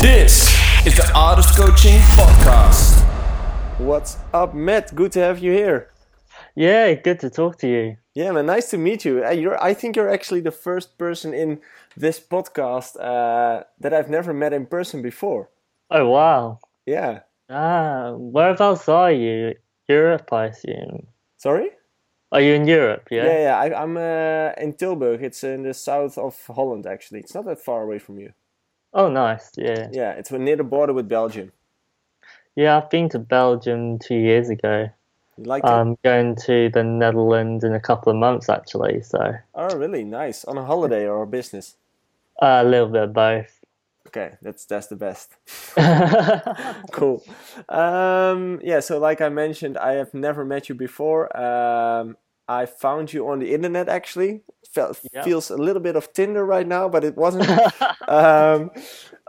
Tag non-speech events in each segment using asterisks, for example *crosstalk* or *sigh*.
This is the Artist Coaching Podcast. What's up, Matt? Good to have you here. Yeah, good to talk to you. Yeah, man, nice to meet you. Uh, You're, I think you're actually the first person in this podcast uh, that I've never met in person before. Oh wow. Yeah. Ah, whereabouts are you? Europe, I assume. Sorry? Are you in Europe? Yeah. Yeah, yeah. I, I'm uh, in Tilburg. It's in the south of Holland, actually. It's not that far away from you. Oh, nice. Yeah. Yeah, it's near the border with Belgium. Yeah, I've been to Belgium two years ago. You like? I'm going to the Netherlands in a couple of months actually. So Oh, really? Nice. On a holiday or a business? uh, a little bit of both. Okay, that's that's the best. *laughs* *laughs* cool. Um, yeah, so like I mentioned, I have never met you before. Um, I found you on the internet actually. Felt, Yeah. Feels a little bit of Tinder right now, but it wasn't. *laughs* um,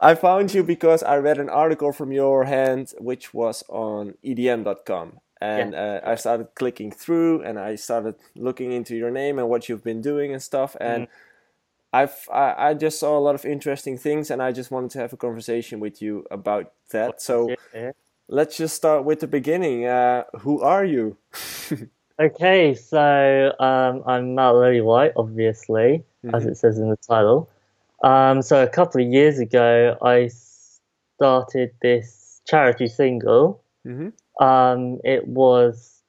I found you because I read an article from your hand, which was on EDM.com. And uh, I started clicking through and I started looking into your name and what you've been doing and stuff. And I've I, I just saw a lot of interesting things and I just wanted to have a conversation with you about that. So Yeah. let's just start with the beginning. Uh, who are you? *laughs* Okay, so um, I'm Matt Lillywhite, obviously, as it says in the title. Um, so a couple of years ago, I started this charity single. hmm Um, it was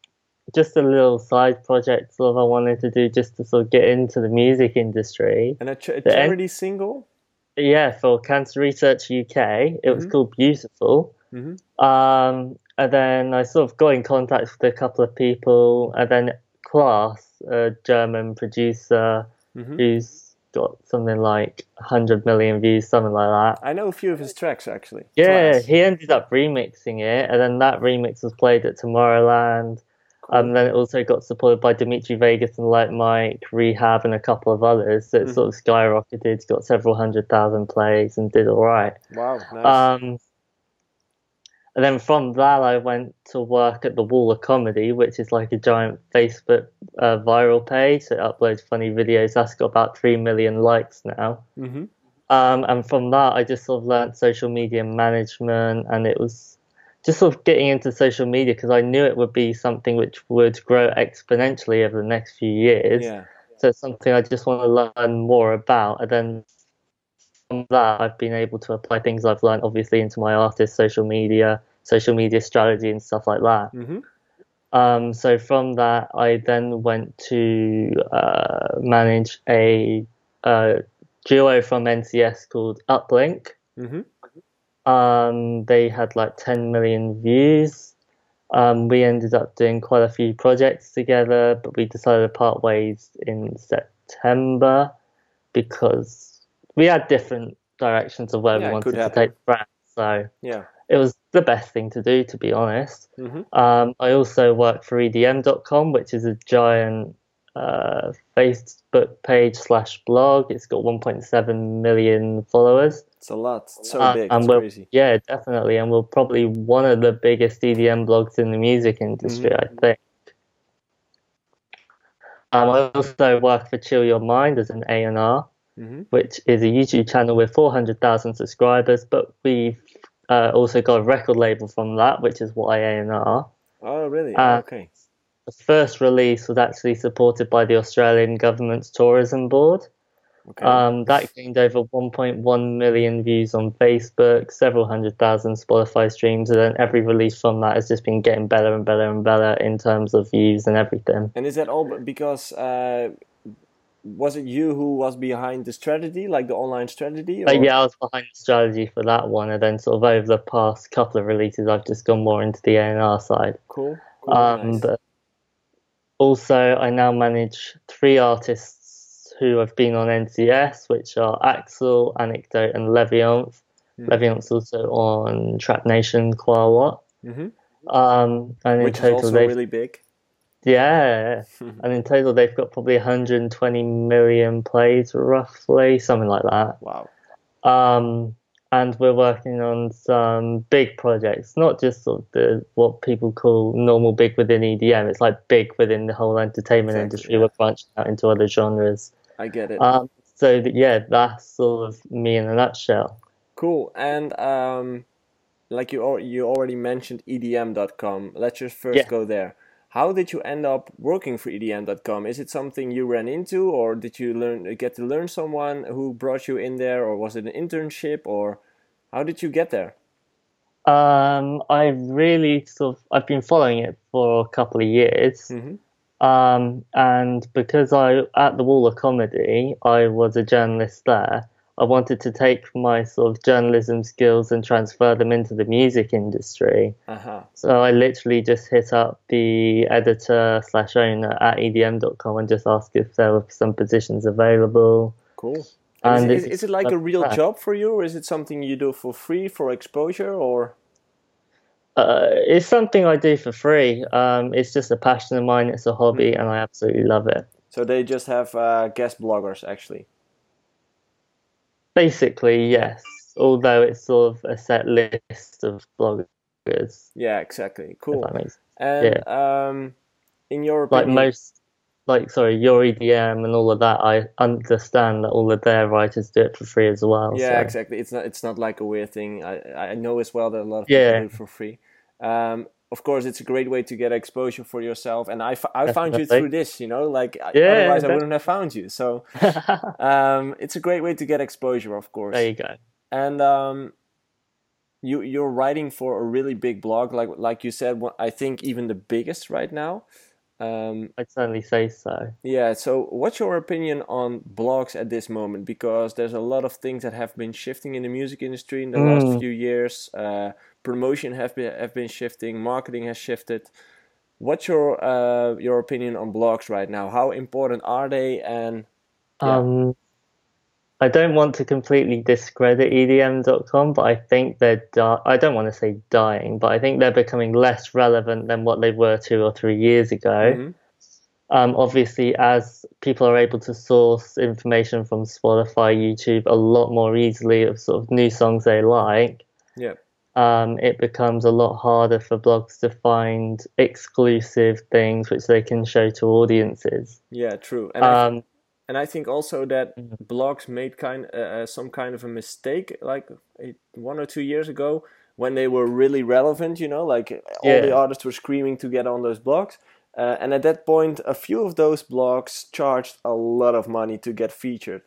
just a little side project, sort of I wanted to do just to sort of get into the music industry. And a, ch- a charity single? Yeah, for Cancer Research UK, it was Mhm. called Beautiful. hmm Um, and then I sort of got in contact with a couple of people, and then Klaas, a German producer hmm who's got something like 100 million views, something like that. I know a few of his tracks actually. Yeah, Klaas. he ended up remixing it, and then that remix was played at Tomorrowland. Um, then it also got supported by Dimitri Vegas and Like Mike, R3HAB, and a couple of others. So it Mm-hmm. sort of skyrocketed, got several hundred thousand plays, and did all right. Wow, nice. Um, and then from that, I went to work at the Wall of Comedy, which is like a giant Facebook uh, viral page that uploads funny videos. That's got about 3 million likes now. hmm Um, and from that, I just sort of learned social media management, and it was just sort of getting into social media because I knew it would be something which would grow exponentially over the next few years. Yeah. So it's something I just want to learn more about. And then from that, I've been able to apply things I've learned, obviously, into my artist, social media, social media strategy, and stuff like that. hmm Um, so from that, I then went to uh, manage a uh, duo from NCS called Uplink. hmm Um, they had like 10 million views. Um, we ended up doing quite a few projects together, but we decided to part ways in September because we had different directions of where Yeah, we wanted to take the brand. So Yeah. it was the best thing to do, to be honest. hmm Um, I also work for EDM.com, which is a giant uh, Facebook page slash blog. It's got 1.7 million followers. It's a lot. It's so Uh, big. and we're, crazy. Yeah, definitely. And we're probably one of the biggest EDM blogs in the music industry, Mhm. I think. Um, I also work for Chill Your Mind as an A&R, hmm which is a YouTube channel with 400,000 subscribers, but we've uh, also got a record label from that, which is what I A&R. Oh, really? Uh, okay. The first release was actually supported by the Australian government's tourism board. Okay. Um, that gained over 1.1 million views on Facebook, several hundred thousand Spotify streams, and then every release from that has just been getting better and better and better in terms of views and everything. and is that all because uh, was it you who was behind the strategy, like the online strategy? Or- yeah, I was behind the strategy for that one, and then sort of over the past couple of releases, I've just gone more into the A&R side. Cool. cool Um, nice. But also, I now manage three artists who have been on NCS, which are Axol, Anikdote, and Levianth. Hmm. Levianth's also on Trap Nation quite a lot. hmm Um, and Which in is total, also they've really big. Yeah, *laughs* and in total, they've got probably 120 million plays, roughly something like that. Wow. Um, and we're working on some big projects, not just sort of the what people call normal big within EDM. It's like big within the whole entertainment Exactly, industry. yeah. We're branching out into other genres. I get it. Um, so that, yeah, that's sort of me in a nutshell. Cool. And um, like you you already mentioned EDM.com. Let's just first Yeah. go there. How did you end up working for EDM.com? Is it something you ran into, or did you learn get to learn someone who brought you in there, or was it an internship, or how did you get there? Um, I really sort of I've been following it for a couple of years. Mhm. Um, and because I at the Wall of Comedy, I was a journalist there. I wanted to take my sort of journalism skills and transfer them into the music industry. Uh-huh. So I literally just hit up the editor slash owner at edm.com and just asked if there were some positions available. Cool. And And is, is, is it like a real job for you, or is it something you do for free for exposure, or? Uh, it's something I do for free. Um, it's just a passion of mine. It's a hobby, and I absolutely love it. So they just have uh, guest bloggers, actually. Basically, yes. Although it's sort of a set list of bloggers, Yeah, exactly. Cool. that makes And um, in your like most, like sorry, your EDM and all of that. I understand that all of their writers do it for free as well. yeah, so- exactly. It's not it's not like a weird thing. I I know as well that a lot of people Yeah. do it for free. Um, of course, it's a great way to get exposure for yourself, and I, f- I found you through this. You know, like Yeah, otherwise I wouldn't have found you. So *laughs* um, it's a great way to get exposure, of course. there you go. and um, you you're writing for a really big blog, like like you said. I think even the biggest right now. Um, I'd certainly say so. yeah. So, what's your opinion on blogs at this moment? Because there's a lot of things that have been shifting in the music industry in the last Mm. few years. Uh, promotion have been have been shifting. Marketing has shifted. What's your uh, your opinion on blogs right now? How important are they? And Yeah. Um, I don't want to completely discredit EDM.com, but I think they're, di- I don't want to say dying, but I think they're becoming less relevant than what they were two or three years ago. Mhm. Um, obviously, as people are able to source information from Spotify, YouTube a lot more easily of sort of new songs they like, yeah, um, it becomes a lot harder for blogs to find exclusive things which they can show to audiences. yeah, true. And I Um, And I think also that Mhm. blogs made kind uh, uh, some kind of a mistake like one or two years ago when they were really relevant. You know, like all the artists were screaming to get on those blogs. Uh, and at that point, a few of those blogs charged a lot of money to get featured.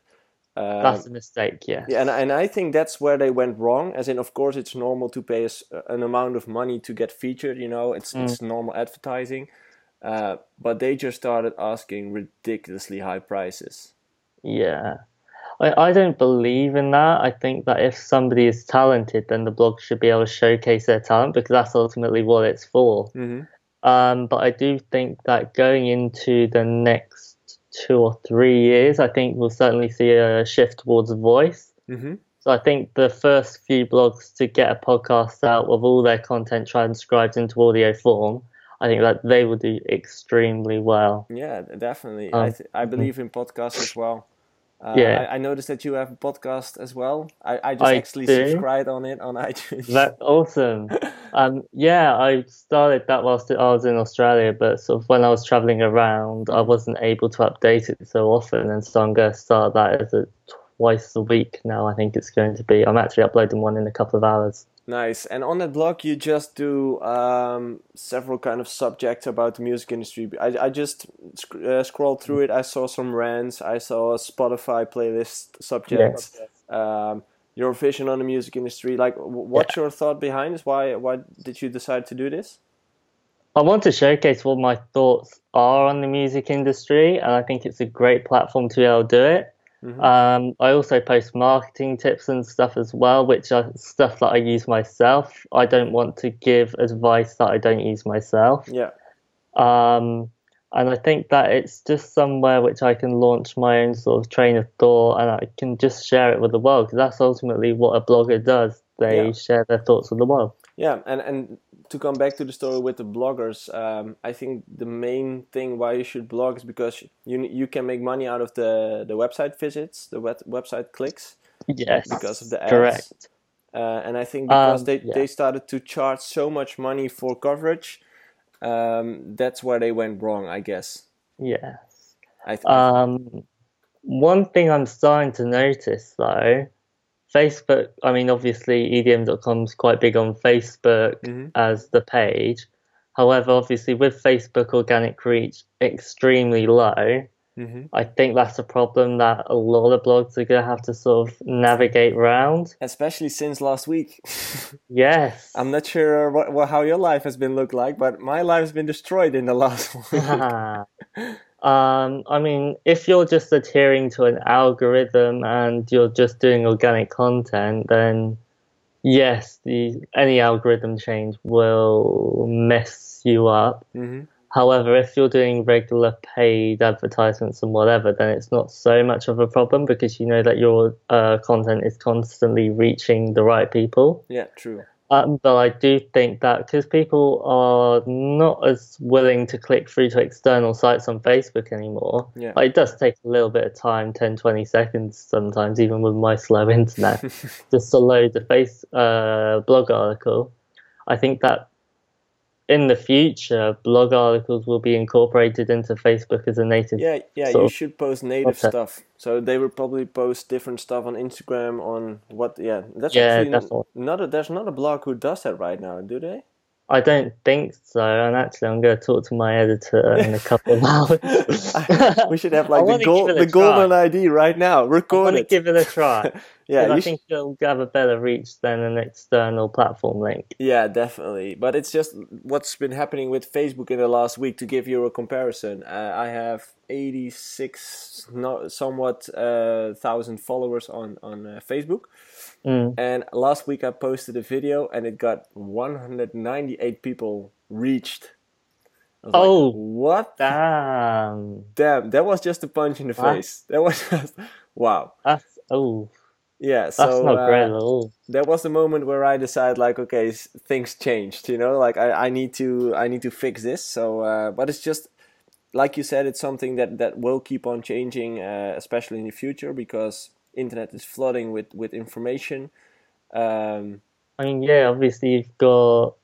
Um, that's a mistake, yes. yeah, and, and I think that's where they went wrong. As in, of course, it's normal to pay a an amount of money to get featured. You know, it's it's normal advertising. Uh, but they just started asking ridiculously high prices. Yeah. I, I don't believe in that. I think that if somebody is talented, then the blog should be able to showcase their talent because that's ultimately what it's for. Mm-hmm. Um, but I do think that going into the next two or three years, I think we'll certainly see a shift towards voice. Mm-hmm. So I think the first few blogs to get a podcast out with all their content transcribed into audio form, I think that they will do extremely well. Yeah, definitely. I Um, th- I believe in podcasts as well. Uh, Yeah. I, I noticed that you have a podcast as well. I, I just I actually do. subscribed on it on *laughs* iTunes. That's awesome. Um, yeah, I started that whilst I was in Australia, but sort of when I was traveling around, I wasn't able to update it so often, and so I'm going to start that as a twice a week now. I think it's going to be. I'm actually uploading one in a couple of hours. Nice. And on that blog, you just do um, several kind of subjects about the music industry. I, I just sc- uh, scrolled through it. I saw some rants. I saw a Spotify playlist subjects. Um, your vision on the music industry. Like, w- what's your thought behind this? Why why did you decide to do this? I want to showcase what my thoughts are on the music industry, and I think it's a great platform to be able to do it. Mhm. Um, I also post marketing tips and stuff as well, which are stuff that I use myself. I don't want to give advice that I don't use myself. Yeah. Um, and I think that it's just somewhere which I can launch my own sort of train of thought and I can just share it with the world because that's ultimately what a blogger does. They Yeah. share their thoughts with the world. Yeah, and and to come back to the story with the bloggers, um, I think the main thing why you should blog is because you you can make money out of the the website visits, the web, website clicks, Yes, because of the ads. correct. uh, and I think because Um, they yeah. they started to charge so much money for coverage, um, that's where they went wrong, I guess. Yes. I th- Um, one thing I'm starting to notice though Facebook, I mean, obviously, EDM.com is quite big on Facebook Mhm. as the page. However, obviously, with Facebook organic reach extremely low, hmm I think that's a problem that a lot of blogs are going to have to sort of navigate around. Especially since last week. *laughs* Yes. I'm not sure what, what how your life has been looked like, but my life's been destroyed in the last *laughs* week. *laughs* um, I mean, if you're just adhering to an algorithm and you're just doing organic content, then yes, the any algorithm change will mess you up. hmm However, if you're doing regular paid advertisements and whatever, then it's not so much of a problem because you know that your uh, content is constantly reaching the right people. Yeah, true. But I do think that because people are not as willing to click through to external sites on Facebook anymore, Yeah. like, it does take a little bit of time 10, 20 seconds sometimes, even with my *laughs* slow internet, *laughs* just to load the face uh, blog article. I think that in the future, blog articles will be incorporated into Facebook as a native. Yeah, yeah, you should post native content. stuff. So they will probably post different stuff on Instagram on what yeah, that's Yeah, actually definitely. not a, there's not a blog who does that right now, do they? I don't think so. And actually, I'm going to talk to my editor in a couple of hours. *laughs* we should have like the wanna gold give it a the golden. ID right now. I Record want to it. give it a try. *laughs* yeah, I think it'll have a better reach than an external platform link. yeah, definitely. But it's just what's been happening with Facebook in the last week. To give you a comparison, uh, I have 86, no, somewhat uh, thousand followers on on uh, Facebook. Mm. And last week I posted a video and it got 198 people reached. Was like, Oh. what? Damn. Damn, that was just a punch in the What? face. That was just wow. That's oh, Yeah, that's not uh, great at all. that was the moment where I decided like okay, things changed, you know, like I, I need to I need to fix this. So uh, but it's just like you said, it's something that that will keep on changing, uh, especially in the future because internet is flooding with with information. Um, I mean, yeah, obviously you've got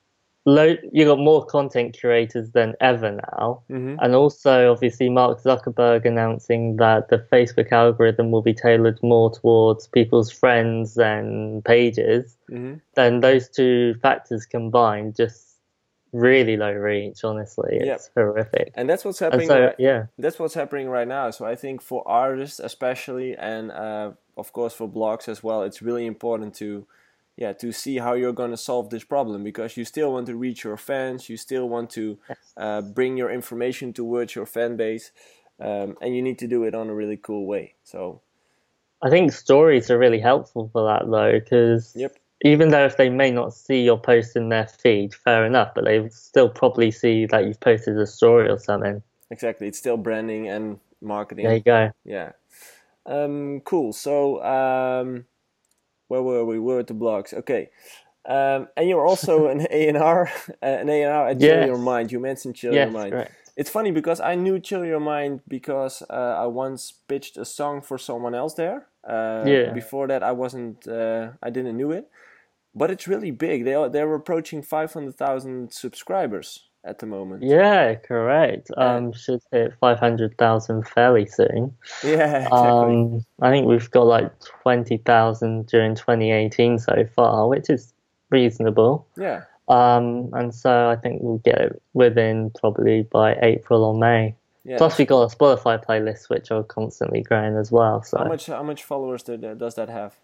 low, you got more content curators than ever now, mhm. and also obviously Mark Zuckerberg announcing that the Facebook algorithm will be tailored more towards people's friends and pages. hmm Then those two factors combined just really low reach. Honestly, Yep. it's horrific. And that's what's happening. so right- yeah. that's what's happening right now. So I think for artists especially, and uh, of course for blogs as well, it's really important to, yeah, to see how you're going to solve this problem because you still want to reach your fans, you still want to uh, bring your information towards your fan base, um, and you need to do it on a really cool way. So I think stories are really helpful for that though, because Yep. even though if they may not see your post in their feed, fair enough, but they still probably see that you've posted a story or something. exactly, it's still branding and marketing. There you go. Yeah. Um, cool. So, um, where were we? We were at the blogs. Okay. Um, and you're also *laughs* an A and R, an A and R at Chill Your Mind. You mentioned Chill Yes, Your Mind. correct. It's funny because I knew Chill Your Mind because uh, I once pitched a song for someone else there. Uh, Yeah. Before that, I wasn't. Uh, I didn't knew it, but it's really big. They are they're approaching five hundred thousand subscribers at the moment. Yeah, correct. Um, should hit five hundred thousand fairly soon. Yeah. *laughs* Exactly. Um, I think we've got like twenty thousand during twenty eighteen so far, which is reasonable. yeah. Um, and so I think we'll get it within probably by April or May. Yeah. Plus, we got a Spotify playlist which are constantly growing as well. So How much how much followers did, does that have?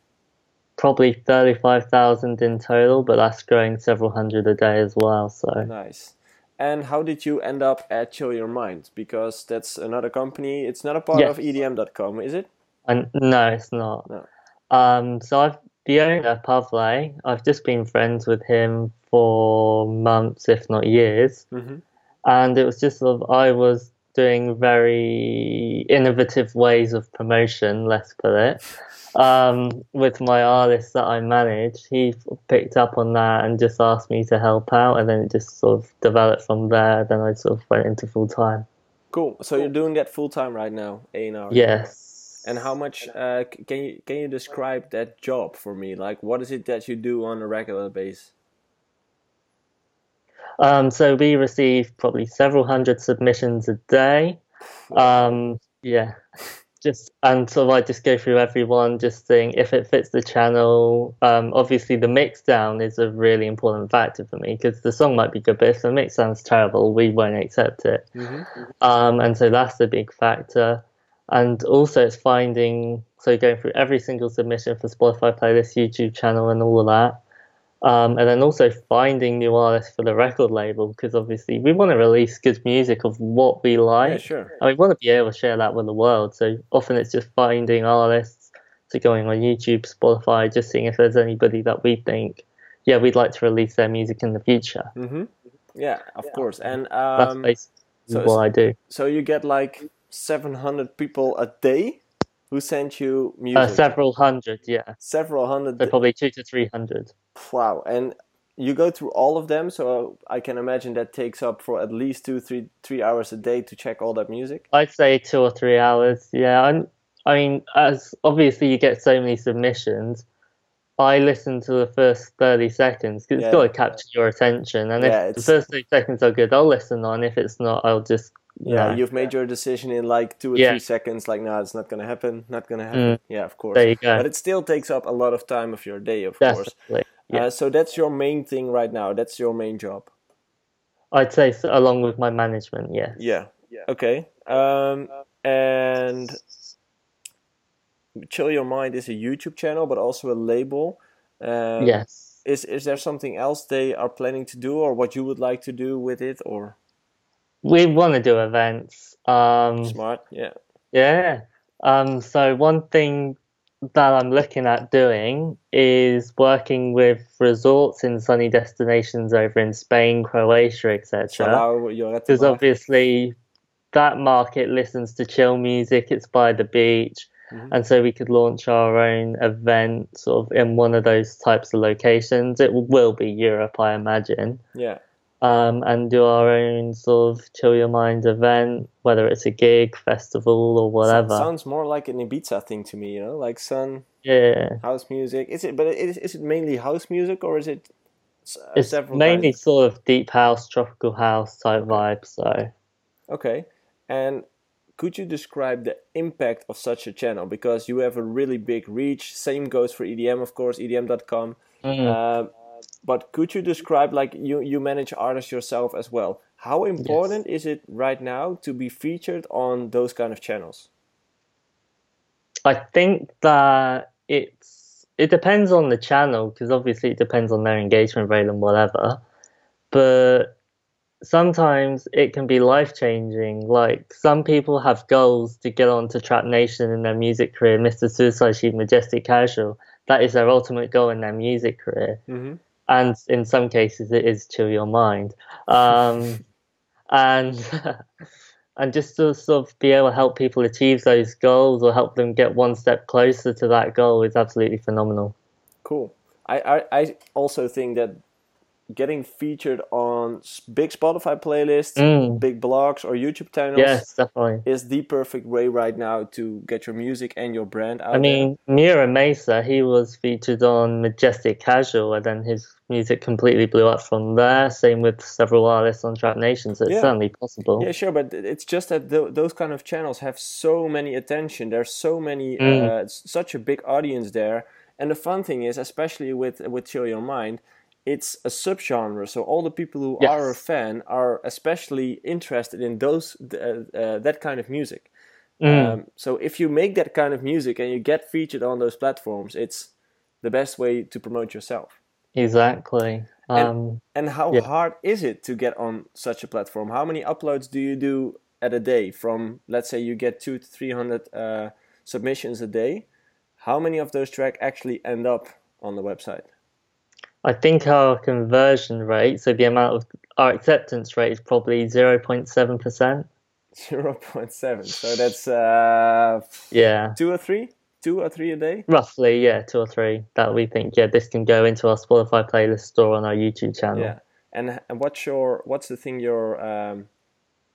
probably thirty-five thousand in total, but that's growing several hundred a day as well. So Nice. And how did you end up at Chill Your Mind? Because that's another company. It's not a part of E EDM.com, is it? and no, it's not. No. Um, so I've the owner Pavle. I've just been friends with him for months, if not years. Mm-hmm. and it was just sort of I was doing very innovative ways of promotion, let's put it, um, with my artist that I manage. He picked up on that and just asked me to help out, and then it just sort of developed from there. Then I sort of went into full time. Cool. So you're doing that full time right now, A&R. Yes. And how much uh, can you can you describe that job for me? Like, what is it that you do on a regular basis? Um, so we receive probably several hundred submissions a day. Um, yeah. just and so I just go through everyone, just seeing if it fits the channel. Um, obviously, the mix down is a really important factor for me because the song might be good, but if the mix sounds terrible, we won't accept it. Um, and so that's a big factor. And also, it's finding so going through every single submission for Spotify playlist, YouTube channel, and all of that. Um, and then also finding new artists for the record label because obviously we want to release good music of what we like. Yeah, sure. And we want to be able to share that with the world. So often it's just finding artists, to going on YouTube, Spotify, just seeing if there's anybody that we think, yeah, we'd like to release their music in the future. Mm-hmm. Yeah, of course. And That's um, basically so what I do. so you get like 700 people a day who sent you Uh, music. several hundred, yeah. Several hundred. So probably two to three hundred. Wow. And you go through all of them, so I can imagine that takes up for at least two, three, three hours a day to check all that music. I'd say two or three hours. Yeah, I'm, I mean, as obviously you get so many submissions, I listen to the first thirty seconds because Yeah. it's got to capture your attention. And Yeah, if the first thirty seconds are good, I'll listen on. If it's not, I'll just Yeah, you've made your decision in like two or Yeah. three seconds. Like, no, it's not gonna happen. Not gonna happen. Mm. Yeah, of course. There you go. But it still takes up a lot of time of your day, of course. Definitely. Yeah, Uh, so that's your main thing right now. That's your main job. I'd say so, along with my management. Yeah. Yeah. Okay. Um, and Chill Your Mind is a YouTube channel, but also a label. Um, yes. Is is there something else they are planning to do, or what you would like to do with it, or We want to do events. Um, smart? Yeah. Yeah. Um, so one thing that I'm looking at doing is working with resorts in sunny destinations over in Spain, Croatia, etc. Salou, Lloret de Because obviously that market listens to chill music. It's by the beach, Mhm. and so we could launch our own event sort of in one of those types of locations. It will be Europe, I imagine Yeah. Um, and do our own sort of chill your mind event, whether it's a gig, festival, or whatever. Sounds more like an Ibiza thing to me, you know, like sun yeah, house music. Is it? But is, is it mainly house music, or is it uh, it's several? mainly kinds? sort of deep house, tropical house type vibe. So Okay. And could you describe the impact of such a channel? Because you have a really big reach. Same goes for EDM, of course, EDM.com. mm, Um, but could you describe, like, you, you manage artists yourself as well? How important is it right now to be featured on those kind of channels? I think that it's it depends on the channel because obviously it depends on their engagement rate and whatever. But sometimes it can be life changing. Like some people have goals to get onto Trap Nation in their music career. Mr. Suicide Sheep, Majestic Casual. That is their ultimate goal in their music career. Mm-hmm. And in some cases, it is chill your mind. Um, *laughs* and *laughs* and just to sort of be able to help people achieve those goals or help them get one step closer to that goal is absolutely phenomenal. Cool. I, I, I also think that getting featured on big Spotify playlists, Mm. big blogs, or YouTube channels Yes, definitely. is the perfect way right now to get your music and your brand out I mean, Mura Masa, he was featured on Majestic Casual, and then his music completely blew up from there. Same with several artists on Trap Nation, so it's Yeah. certainly possible. Yeah, sure, but it's just that th- those kind of channels have so many attention. There's so many, Mm. uh, such a big audience there. And the fun thing is, especially with with Chill Your Mind, it's a subgenre. So all the people who are a fan are especially interested in those uh, uh, that kind of music. Mm. Um, so if you make that kind of music and you get featured on those platforms, it's the best way to promote yourself. Exactly. And- Um, And how Yeah. hard is it to get on such a platform? How many uploads do you do at a day? From let's say you get two to three hundred uh, submissions a day. How many of those tracks actually end up on the website? I think our conversion rate, so the amount of our acceptance rate, is probably 0.7%. Zero point seven. So that's uh, Yeah, two or three, two or three a day. roughly, yeah, two or three that we think, yeah, this can go into our Spotify playlist store on our YouTube channel. Yeah. And and what's your what's the thing you're um,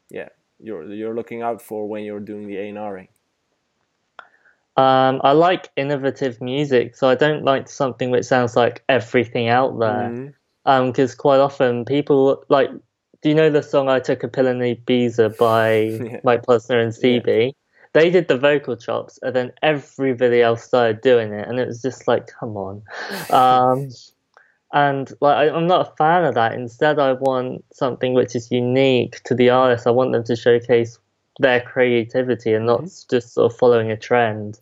yeah you're you're looking out for when you're doing the A and Ring? Um, I like innovative music, so I don't like something which sounds like everything out there. Mhm. Um, because quite often people like, do you know the song "I Took a Pill in Ibiza" by *laughs* Yeah. Mike Posner and SeeB? they did the vocal chops, and then everybody else started doing it, and it was just like, come on. *laughs* Um, and like, I, I'm not a fan of that. Instead, I want something which is unique to the artist. I want them to showcase their creativity and not Mm-hmm. just sort of following a trend.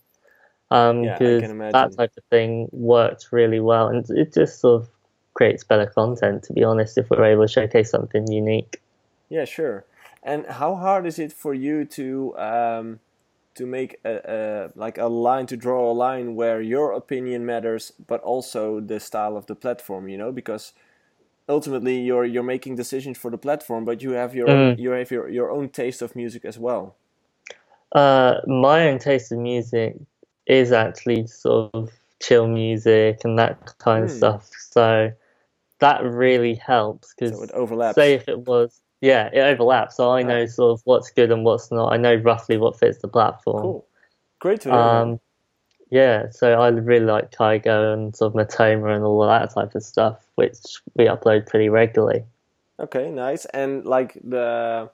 Um, Yeah, because that type of thing worked really well, and it just sort of creates better content. To be honest, if we're able to showcase something unique. Yeah, sure. And how hard is it for you to um, to make a, a like a line to draw a line where your opinion matters, but also the style of the platform? You know, because ultimately you're you're making decisions for the platform, but you have your own, you have your, your own taste of music as well. Uh, my own taste of music is actually sort of chill music and that kind of Hmm. stuff. So that really helps because So it overlaps. say if it was yeah it overlaps so i know sort of what's good and what's not i know roughly what fits the platform Cool, great to hear. um yeah so i really like kygo and sort of matoma and all that type of stuff which we upload pretty regularly Okay, nice. And like the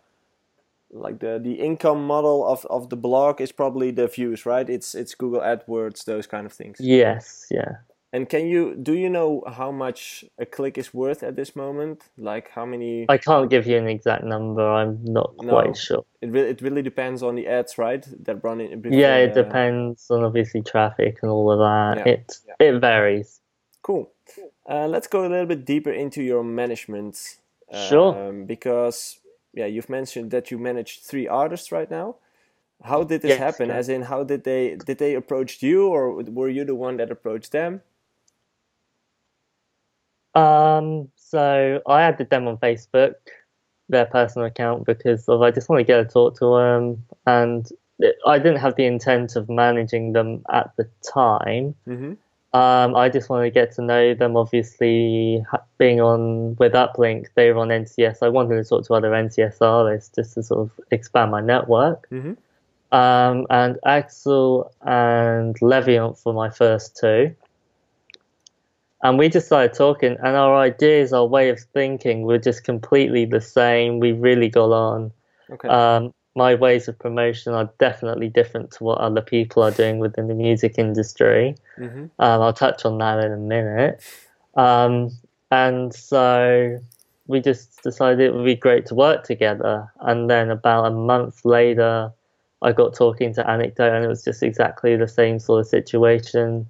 like the the income model of of the blog is probably the views, right? It's it's Google AdWords, those kind of things. yes yeah And can you do you know how much a click is worth at this moment? Like how many? i can't give you an exact number i'm not quite No. sure It really it really depends on the ads, right? That run in. before yeah it the- depends on obviously traffic and all of that Yeah, it it varies Cool. Uh, let's go a little bit deeper into your management. Sure. Um, because yeah, you've mentioned that you manage three artists right now. How did this Yes, happen? yeah. As in, how did they did they approach you, or were you the one that approached them? Um, so I added them on Facebook, their personal account, because of I just want to get a talk to them, and I didn't have the intent of managing them at the time. Mm-hmm. Um, I just wanted to get to know them. Obviously, being on with Uplink, they were on NCS. I wanted to talk to other NCS artists just to sort of expand my network. Mm-hmm. Um, and Axol and Levianth for my first two. And we just started talking, and our ideas, our way of thinking were just completely the same. We really got on. Okay. Um, my ways of promotion are definitely different to what other people are doing within the music industry. mm-hmm. Um, I'll touch on that in a minute. Um, and so we just decided it would be great to work together. And then about a month later, I got talking to Anikdote, and it was just exactly the same sort of situation.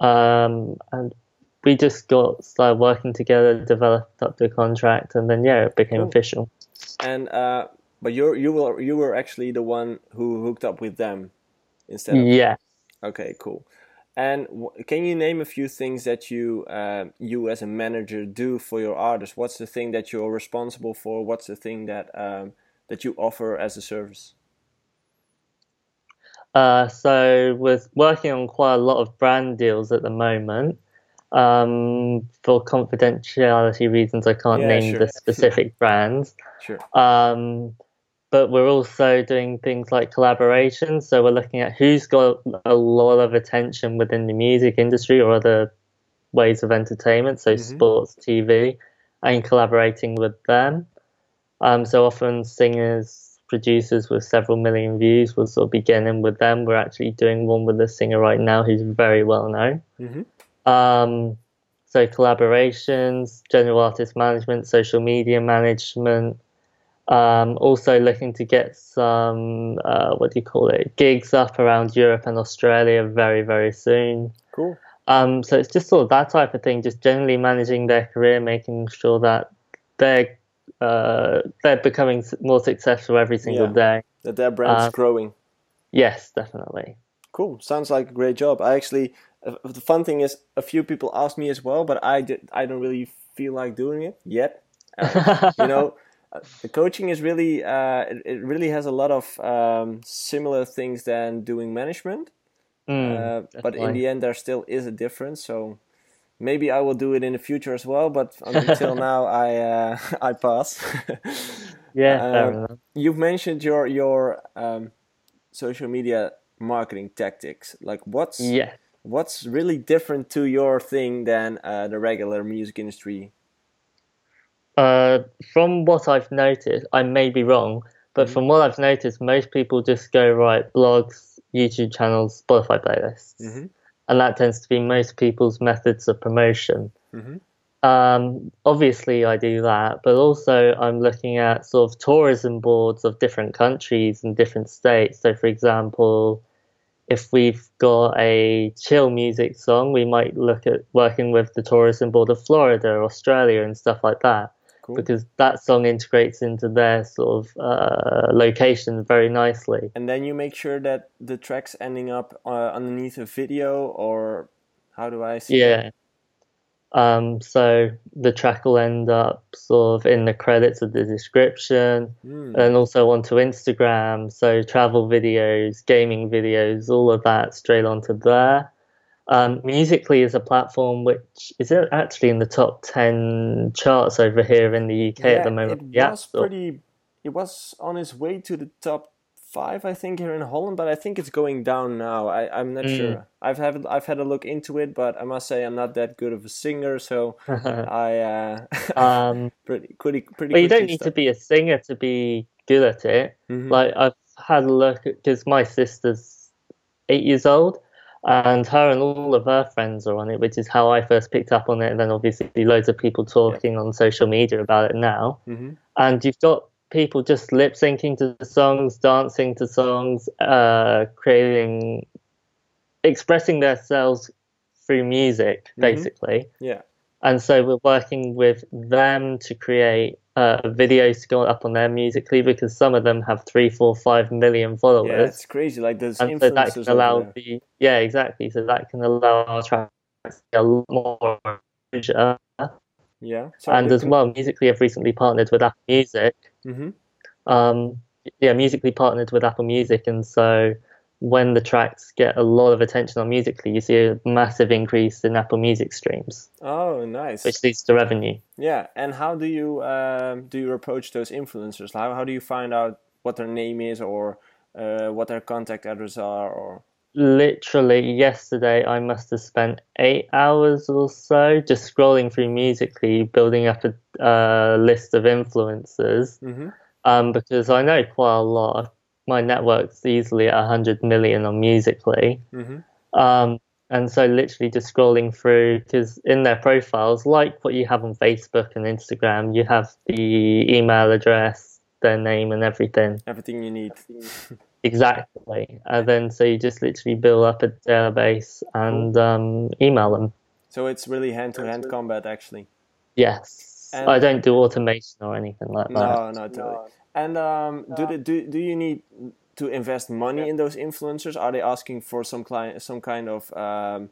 Um, and we just got started working together, developed up the contract, and then yeah, it became Cool. official. And uh, but you you were you were actually the one who hooked up with them instead of Yeah. Okay, cool. And w- can you name a few things that you uh, you as a manager do for your artists? What's the thing that you're responsible for? What's the thing that um, that you offer as a service? Uh, so we're working on quite a lot of brand deals at the moment. Um, for confidentiality reasons, I can't Yeah, name sure. the *laughs* specific brands. Sure. Um, but we're also doing things like collaborations. So we're looking at who's got a lot of attention within the music industry or other ways of entertainment, so Mhm. sports, TV, and collaborating with them. Um, so often singers, producers with several million views will sort of be getting in with them. We're actually doing one with a singer right now who's very well known. hmm Um, so collaborations, general artist management, social media management. Um, also looking to get some uh, what do you call it gigs up around Europe and Australia very very soon. Cool. Um, so it's just sort of that type of thing, just generally managing their career, making sure that they're uh, they're becoming more successful every single Yeah. day. That their brand's Uh, growing. Yes, definitely. Cool. Sounds like a great job. I actually, the fun thing is, a few people asked me as well, but I did. I don't really feel like doing it yet. Uh, *laughs* you know, uh, the coaching is really, uh, it, it really has a lot of um, similar things than doing management. Mm, uh, but in the end, there still is a difference. So maybe I will do it in the future as well. But *laughs* until now, I uh, *laughs* I pass. yeah, um. You've mentioned your your um, social media marketing tactics. Like what's Yeah. What's really different to your thing than uh, the regular music industry? Uh, from what I've noticed, I may be wrong, But from what I've noticed, most people just go right blogs, YouTube channels, Spotify playlists, Mhm. and that tends to be most people's methods of promotion. Mhm. Um, obviously, I do that, but also I'm looking at sort of tourism boards of different countries and different states. So, for example, if we've got a chill music song, we might look at working with the tourism board of Florida, Australia, and stuff like that Cool. because that song integrates into their sort of uh, location very nicely. And then you make sure that the track's ending up uh, underneath a video, or how do I see? Yeah. Um, so the track will end up sort of in the credits of the description Hmm. and also onto Instagram. So travel videos, gaming videos, all of that straight onto there. Um, Musically is a platform which is actually in the top 10 charts over here in the UK at the moment. It was pretty. It was on its way to the top five, I think, here in Holland, but I think it's going down now. I, I'm not Mm. sure. I've had I've had a look into it, but I must say I'm not that good of a singer, so *laughs* I uh, *laughs* um, pretty pretty pretty. but you don't need to be a singer to be good at it. Mhm. Like I've had a look because my sister's eight years old, and her and all of her friends are on it, which is how I first picked up on it. And then obviously loads of people talking on social media about it now. Mhm. And you've got people just lip syncing to the songs, dancing to songs, uh, creating, expressing themselves through music, Mhm. basically. Yeah. And so we're working with them to create uh, videos to go up on their musically because some of them have three, four, five million followers. Yeah, it's crazy. Like there's and so that can allow the yeah exactly. So that can allow our tracks to get a lot more exposure. Yeah. And as well, musically have recently partnered with Apple Music. hmm Um, yeah, musically partnered with Apple Music, and so when the tracks get a lot of attention on musically, you see a massive increase in Apple Music streams, Oh, nice. which leads to revenue. Yeah, and how do you um, do you approach those influencers? How how do you find out what their name is or uh, what their contact address are? Or literally yesterday I must have spent eight hours or so just scrolling through musically building up a uh, list of influencers hmm um, because I know quite a lot my network's easily at 100 million on musically. Hmm um, and so literally just scrolling through because in their profiles like what you have on Facebook and Instagram you have the email address their name and everything. Everything you need. *laughs* Exactly. And then so you just literally build up a database and um, email them. So it's really hand to hand combat, actually. Yes. And- I don't do automation or anything like that. No, no, totally. And um, do they, do do you need to invest money in those influencers? Are they asking for some client some kind of um,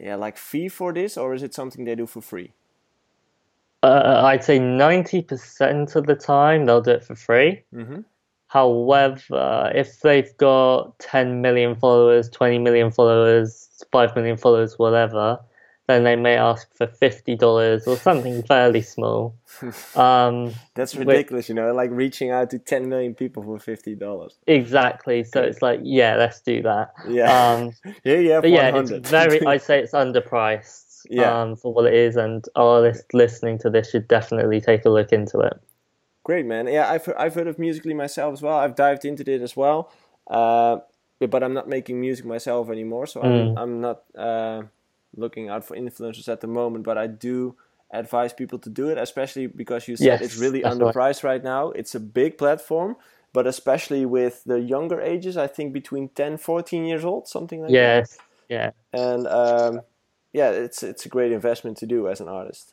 yeah like fee for this, or is it something they do for free? Uh, I'd say 90% of the time they'll do it for free. hmm However, if they've got 10 million followers, 20 million followers, 5 million followers, whatever, then they may ask for $50 or something fairly small. *laughs* Um, That's ridiculous, you know, like reaching out to 10 million people for fifty dollars. exactly. So it's like, yeah, let's do that. Yeah, Um, here you have yeah, it's very. I'd *laughs* say it's underpriced Yeah. um, for what it is, and artists listening to this should definitely take a look into it. Great, man. Yeah, I've heard, I've heard of Musically myself as well. I've dived into it as well, uh, but, I'm not making music myself anymore, so I'm Mm. I'm not uh, looking out for influencers at the moment. But I do advise people to do it, especially because you said Yes, it's really underpriced right now. It's a big platform, but especially with the younger ages, I think between 10, 14 years old, something like that. Yes, yeah, And um, yeah, it's it's a great investment to do as an artist.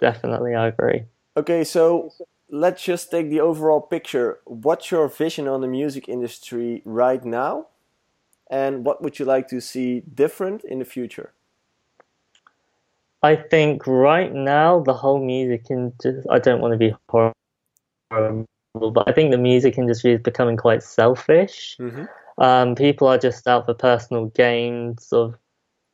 definitely, I agree. Okay, so let's just take the overall picture. What's your vision on the music industry right now? And what would you like to see different in the future? I think right now the whole music industry. I don't want to be horrible, but I think the music industry is becoming quite selfish. Mm-hmm. Um, people are just out for personal gains Sort of,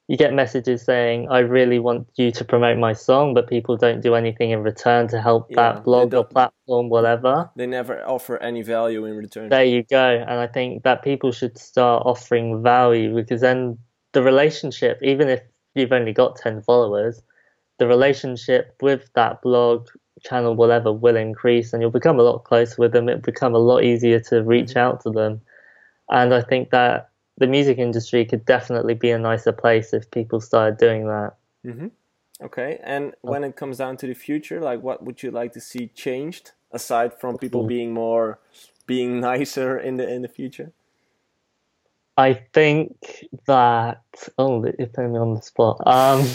you get messages saying, "I really want you to promote my song," but people don't do anything in return to help Yeah, that blog or platform, whatever. They never offer any value in return. There you go. And I think that people should start offering value because then the relationship, even if you've only got 10 followers, the relationship with that blog channel, whatever, will increase, and you'll become a lot closer with them. It'll become a lot easier to reach Mm-hmm. out to them, and I think that the music industry could definitely be a nicer place if people started doing that. Mm-hmm. Okay, and when it comes down to the future, like what would you like to see changed aside from people being more, being nicer in the in the future? I think that oh, you're putting me on the spot. Um,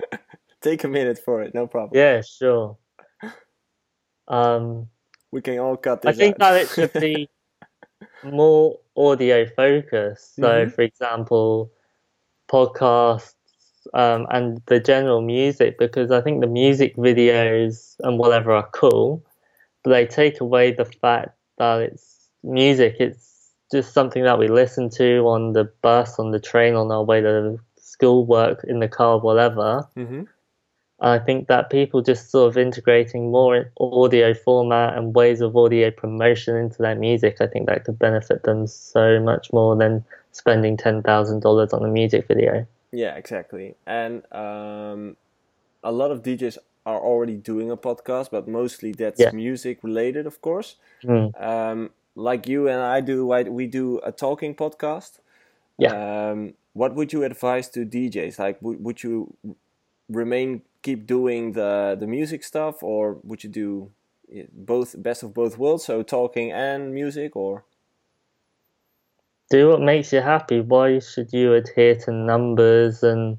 *laughs* Take a minute for it, no problem. yeah, sure. *laughs* Um, We can all cut this. I think out. that it should be *laughs* more audio focused. So, Mhm. for example, podcasts um, and the general music, because I think the music videos and whatever are cool, but they take away the fact that it's music. It's just something that we listen to on the bus, on the train, on our way to school, work, in the car, whatever. hmm I think that people just sort of integrating more audio format and ways of audio promotion into their music, I think that could benefit them so much more than spending ten thousand dollars on a music video. Yeah, exactly. And um, a lot of DJs are already doing a podcast, but mostly that's Yeah. music related, of course. Mm. Um, like you and I do, we do a talking podcast. Yeah. Um, what would you advise to DJs? Like, would, would you remain keep doing the the music stuff, or would you do both best of both worlds, so talking and music, or Do what makes you happy. Why should you adhere to numbers and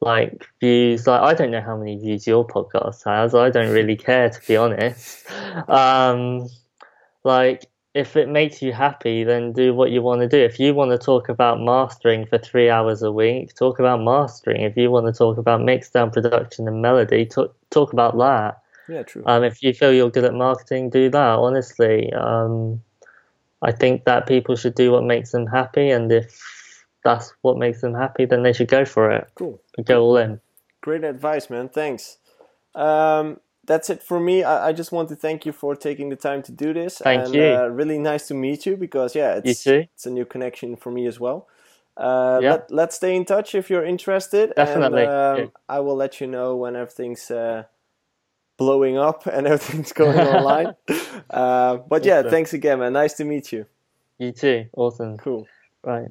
like views? Like I don't know how many views your podcast has. I don't really care to be honest. *laughs* Um, like if it makes you happy, then do what you want to do. If you want to talk about mastering for three hours a week, talk about mastering. If you want to talk about mixdown production and melody, talk talk about that. yeah, true. Um, if you feel you're good at marketing, do that. Honestly, um, I think that people should do what makes them happy, and if that's what makes them happy, then they should go for it. cool. Go all in. Great advice, man. Thanks. Um, that's it for me. I, I just want to thank you for taking the time to do this. Thank and, you. Uh, really nice to meet you because yeah, it's it's a new connection for me as well. Uh, Yeah. let, let's stay in touch if you're interested. Definitely, And, um, yeah. I will let you know when everything's uh, blowing up and *laughs* everything's going online. *laughs* Uh, but yeah, Awesome. thanks again, man. Nice to meet you. You too. Awesome. Cool. Right.